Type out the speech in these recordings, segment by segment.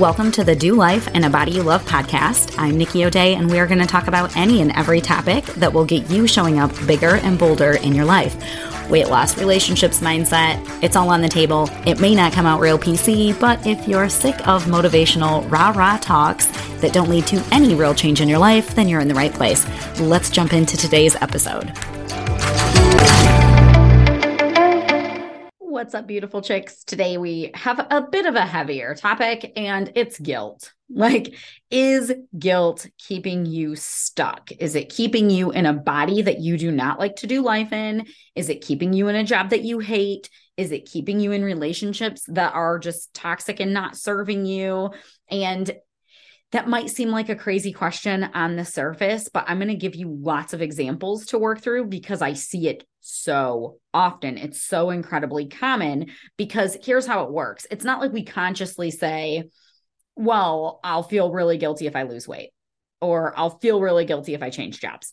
Welcome to the Do Life and a Body You Love podcast. I'm Nikki O'Dea, and we are going to talk about any and every topic that will get you showing up bigger and bolder in your life. Weight loss, relationships, mindset, it's all on the table. It may not come out real PC, but if you're sick of motivational rah rah talks that don't lead to any real change in your life, then you're in the right place. Let's jump into today's episode. What's up, beautiful chicks? Today we have a bit of a heavier topic, and it's guilt. Like, is guilt keeping you stuck? Is it keeping you in a body that you do not like to do life in? Is it keeping you in a job that you hate? Is it keeping you in relationships that are just toxic and not serving you? And that might seem like a crazy question on the surface, but I'm going to give you lots of examples to work through because I see it so often. It's so incredibly common because here's how it works it's not like we consciously say, well, I'll feel really guilty if I lose weight, or I'll feel really guilty if I change jobs.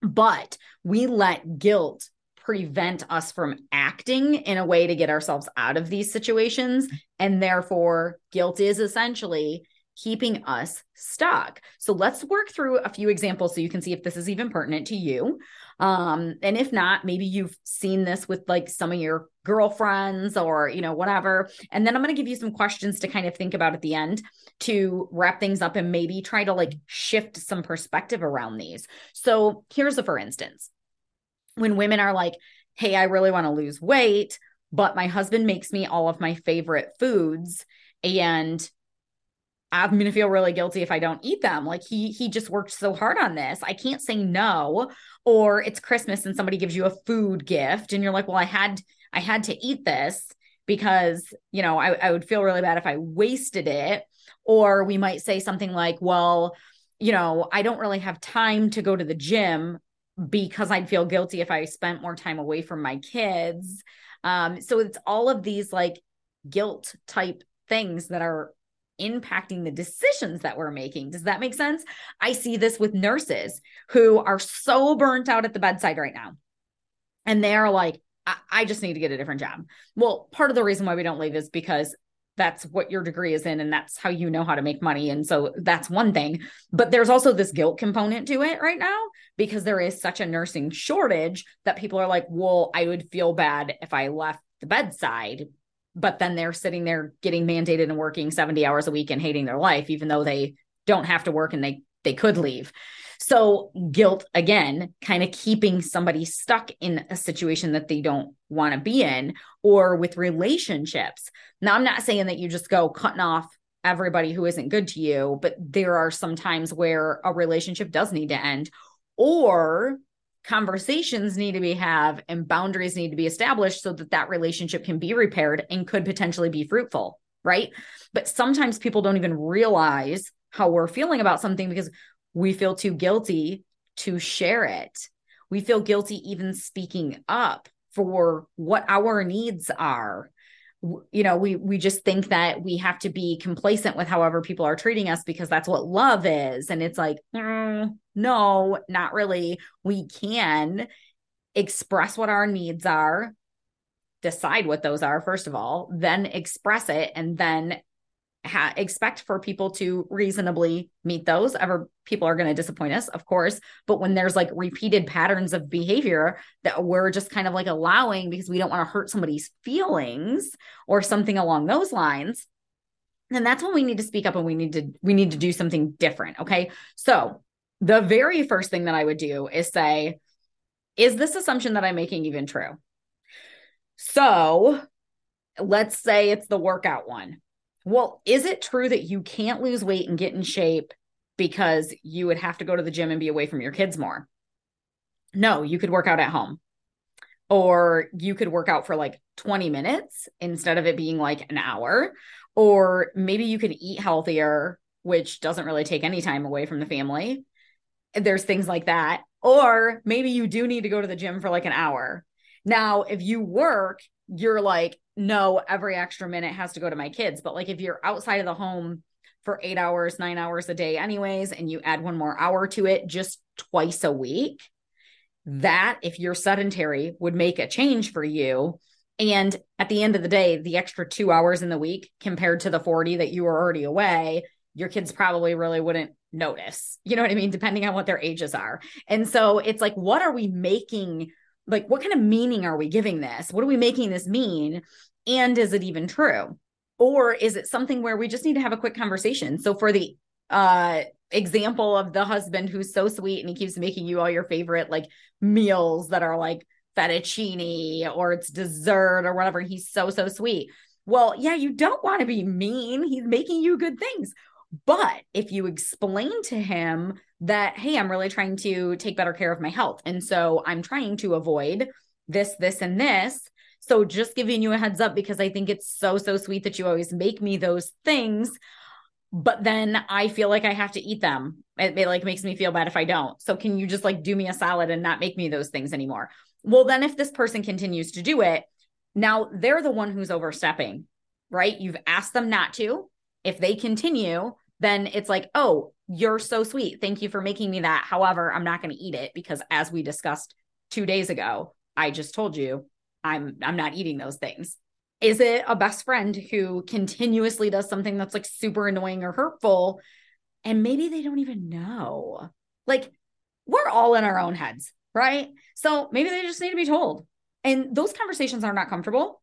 But we let guilt prevent us from acting in a way to get ourselves out of these situations. And therefore, guilt is essentially keeping us stuck. So let's work through a few examples so you can see if this is even pertinent to you. Um, and if not, maybe you've seen this with like some of your girlfriends or, you know, whatever. And then I'm going to give you some questions to kind of think about at the end to wrap things up and maybe try to like shift some perspective around these. So here's a for instance when women are like, Hey, I really want to lose weight, but my husband makes me all of my favorite foods and I'm going to feel really guilty if I don't eat them. Like he he just worked so hard on this. I can't say no. Or it's Christmas and somebody gives you a food gift and you're like, "Well, I had I had to eat this because, you know, I I would feel really bad if I wasted it." Or we might say something like, "Well, you know, I don't really have time to go to the gym because I'd feel guilty if I spent more time away from my kids." Um so it's all of these like guilt type things that are impacting the decisions that we're making. Does that make sense? I see this with nurses who are so burnt out at the bedside right now. And they're like, I, I just need to get a different job. Well, part of the reason why we don't leave is because that's what your degree is in and that's how you know how to make money and so that's one thing but there's also this guilt component to it right now because there is such a nursing shortage that people are like well i would feel bad if i left the bedside but then they're sitting there getting mandated and working 70 hours a week and hating their life even though they don't have to work and they they could leave. So guilt again kind of keeping somebody stuck in a situation that they don't want to be in or with relationships. Now i'm not saying that you just go cutting off everybody who isn't good to you but there are some times where a relationship does need to end or conversations need to be have and boundaries need to be established so that that relationship can be repaired and could potentially be fruitful right? But sometimes people don't even realize how we're feeling about something because we feel too guilty to share it. We feel guilty even speaking up for what our needs are you know we we just think that we have to be complacent with however people are treating us because that's what love is. And it's like mm, no not really. We can express what our needs are decide what those are first of all then express it and then ha- expect for people to reasonably meet those. Ever people are going to disappoint us, of course. But when there's like repeated patterns of behavior that we're just kind of like allowing because we don't want to hurt somebody's feelings or something along those lines, then that's when we need to speak up and we need to we need to do something different. Okay. So the very first thing that I would do is say, is this assumption that I'm making even true? So let's say it's the workout one well, is it true that you can't lose weight and get in shape because you would have to go to the gym and be away from your kids more? No, you could work out at home. Or you could work out for like 20 minutes instead of it being like an hour. Or maybe you could eat healthier, which doesn't really take any time away from the family. There's things like that. Or maybe you do need to go to the gym for like an hour. Now, if you work, you're like, no, every extra minute has to go to my kids. But like if you're outside of the home for eight hours, nine hours a day, anyways, and you add one more hour to it just twice a week, that if you're sedentary would make a change for you And at the end of the day, the extra two hours in the week compared to the 40 that you were already away, your kids probably really wouldn't notice. You know what I mean? Depending on what their ages are. And so it's like, what are we making? Like, what kind of meaning are we giving this? What are we making this mean? And is it even true? Or is it something where we just need to have a quick conversation? So for the uh example of the husband who's so sweet and he keeps making you all your favorite like meals that are like fettuccine or it's dessert or whatever. He's so, so sweet. Well, yeah, you don't want to be mean. He's making you good things. But if you explain to him that, hey, I'm really trying to take better care of my health. And so I'm trying to avoid this, this, and this. So just giving you a heads up because I think it's so, so sweet that you always make me those things. But then I feel like I have to eat them. It, it like makes me feel bad if I don't. So can you just like do me a salad and not make me those things anymore? Well, then if this person continues to do it, now they're the one who's overstepping, right? You've asked them not to. If they continue, then it's like, oh, you're so sweet. Thank you for making me that. However, I'm not going to eat it because as we discussed 2 days ago, I just told you I'm I'm not eating those things. Is it a best friend who continuously does something that's like super annoying or hurtful and maybe they don't even know? Like we're all in our own heads right? So maybe they just need to be told. And those conversations are not comfortable.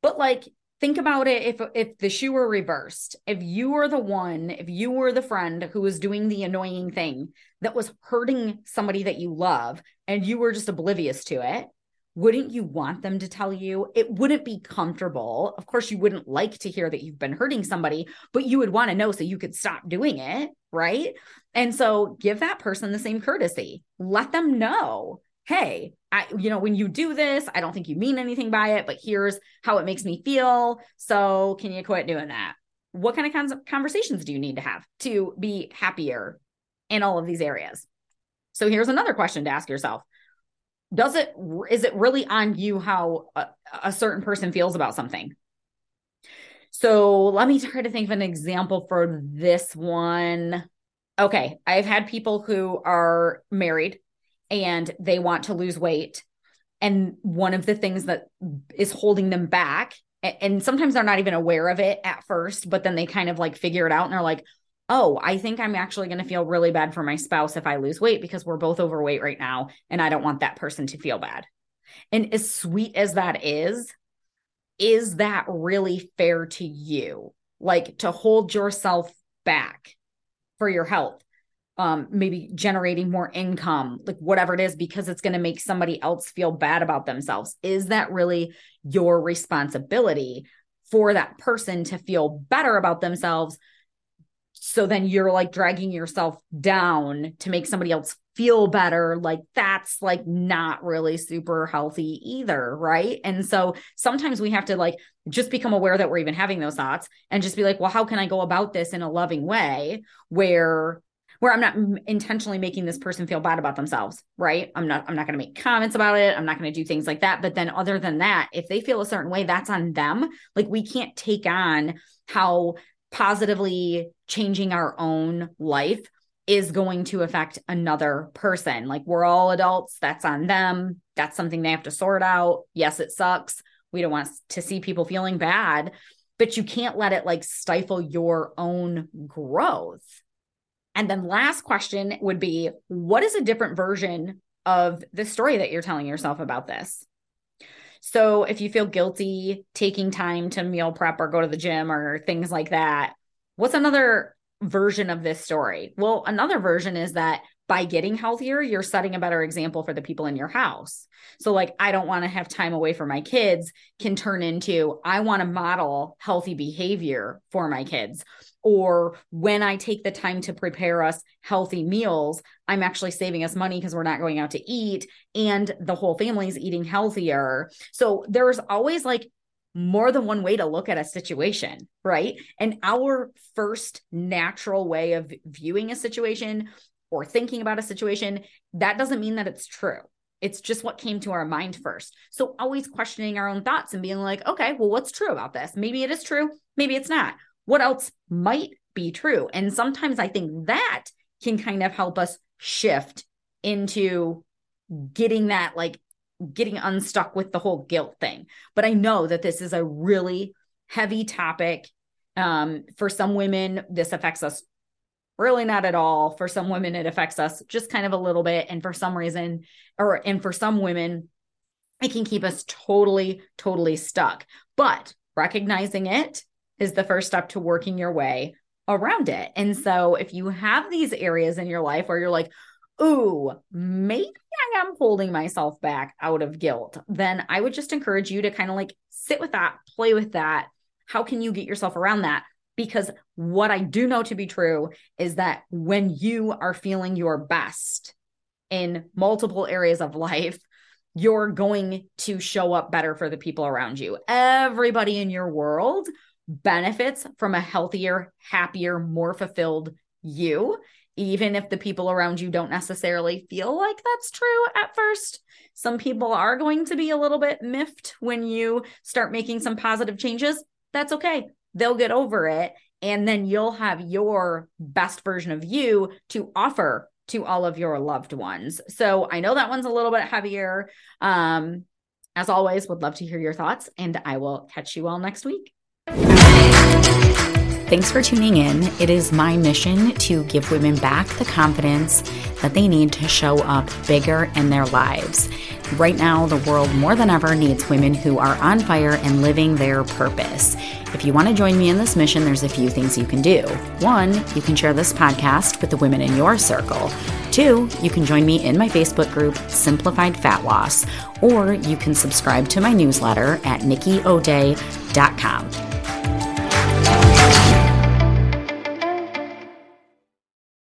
But like think about it if if the shoe were reversed. If you were the one, if you were the friend who was doing the annoying thing that was hurting somebody that you love and you were just oblivious to it, wouldn't you want them to tell you? It wouldn't be comfortable. Of course, you wouldn't like to hear that you've been hurting somebody, but you would want to know so you could stop doing it. Right. And so give that person the same courtesy. Let them know, hey, I, you know, when you do this, I don't think you mean anything by it, but here's how it makes me feel. So can you quit doing that? What kind of conversations do you need to have to be happier in all of these areas? So here's another question to ask yourself does it is it really on you how a, a, certain person feels about something so let me try to think of an example for this one okay i've had people who are married and they want to lose weight and one of the things that is holding them back and sometimes they're not even aware of it at first but then they kind of like figure it out and they're like oh, I think I'm actually going to feel really bad for my spouse if I lose weight because we're both overweight right now and I don't want that person to feel bad. And as sweet as that is, is that really fair to you? Like to hold yourself back for your health, um, maybe generating more income, like whatever it is, because it's going to make somebody else feel bad about themselves. Is that really your responsibility for that person to feel better about themselves? So then you're like dragging yourself down to make somebody else feel better. Like that's like not really super healthy either right? And so sometimes we have to like just become aware that we're even having those thoughts and just be like well how can i go about this in a loving way where where i'm not intentionally making this person feel bad about themselves right i'm not i'm not going to make comments about it i'm not going to do things like that but then other than that if they feel a certain way that's on them like we can't take on how positively changing our own life is going to affect another person. Like we're all adults, that's on them. That's something they have to sort out. Yes, it sucks. We don't want to see people feeling bad, but you can't let it like stifle your own growth. And then last question would be what is a different version of the story that you're telling yourself about this? So if you feel guilty taking time to meal prep or go to the gym or things like that, what's another version of this story? Well, another version is that by getting healthier, you're setting a better example for the people in your house. So, like, I don't want to have time away from my kids can turn into I want to model healthy behavior for my kids or when I take the time to prepare us healthy meals, I'm actually saving us money because we're not going out to eat and the whole family's eating healthier. So there's always like more than one way to look at a situation, right? And our first natural way of viewing a situation or thinking about a situation, that doesn't mean that it's true. It's just what came to our mind first. So always questioning our own thoughts and being like, okay, well, what's true about this? Maybe it is true. Maybe it's not what else might be true? And sometimes I think that can kind of help us shift into getting that like getting unstuck with the whole guilt thing. But I know that this is a really heavy topic. Um, for some women, this affects us really not at all. For some women, it affects us just kind of a little bit. And for some reason, or and for some women, it can keep us totally, totally stuck. But recognizing it is the first step to working your way around it. And so if you have these areas in your life where you're like, ooh, maybe I am holding myself back out of guilt, then I would just encourage you to kind of like sit with that, play with that. How can you get yourself around that? Because what I do know to be true is that when you are feeling your best in multiple areas of life, you're going to show up better for the people around you. Everybody in your world benefits from a healthier, happier, more fulfilled you, even if the people around you don't necessarily feel like that's true at first. Some people are going to be a little bit miffed when you start making some positive changes. That's okay. They'll get over it. And then you'll have your best version of you to offer to all of your loved ones. So I know that one's a little bit heavier. Um, as always, would love to hear your thoughts, and I will catch you all next week. Thanks for tuning in. It is my mission to give women back the confidence that they need to show up bigger in their lives. Right now, the world more than ever needs women who are on fire and living their purpose. If you want to join me in this mission, there's a few things you can do. One, you can share this podcast with the women in your circle. Two, you can join me in my Facebook group, Simplified Fat Loss, or you can subscribe to my newsletter at nikkiodea.com.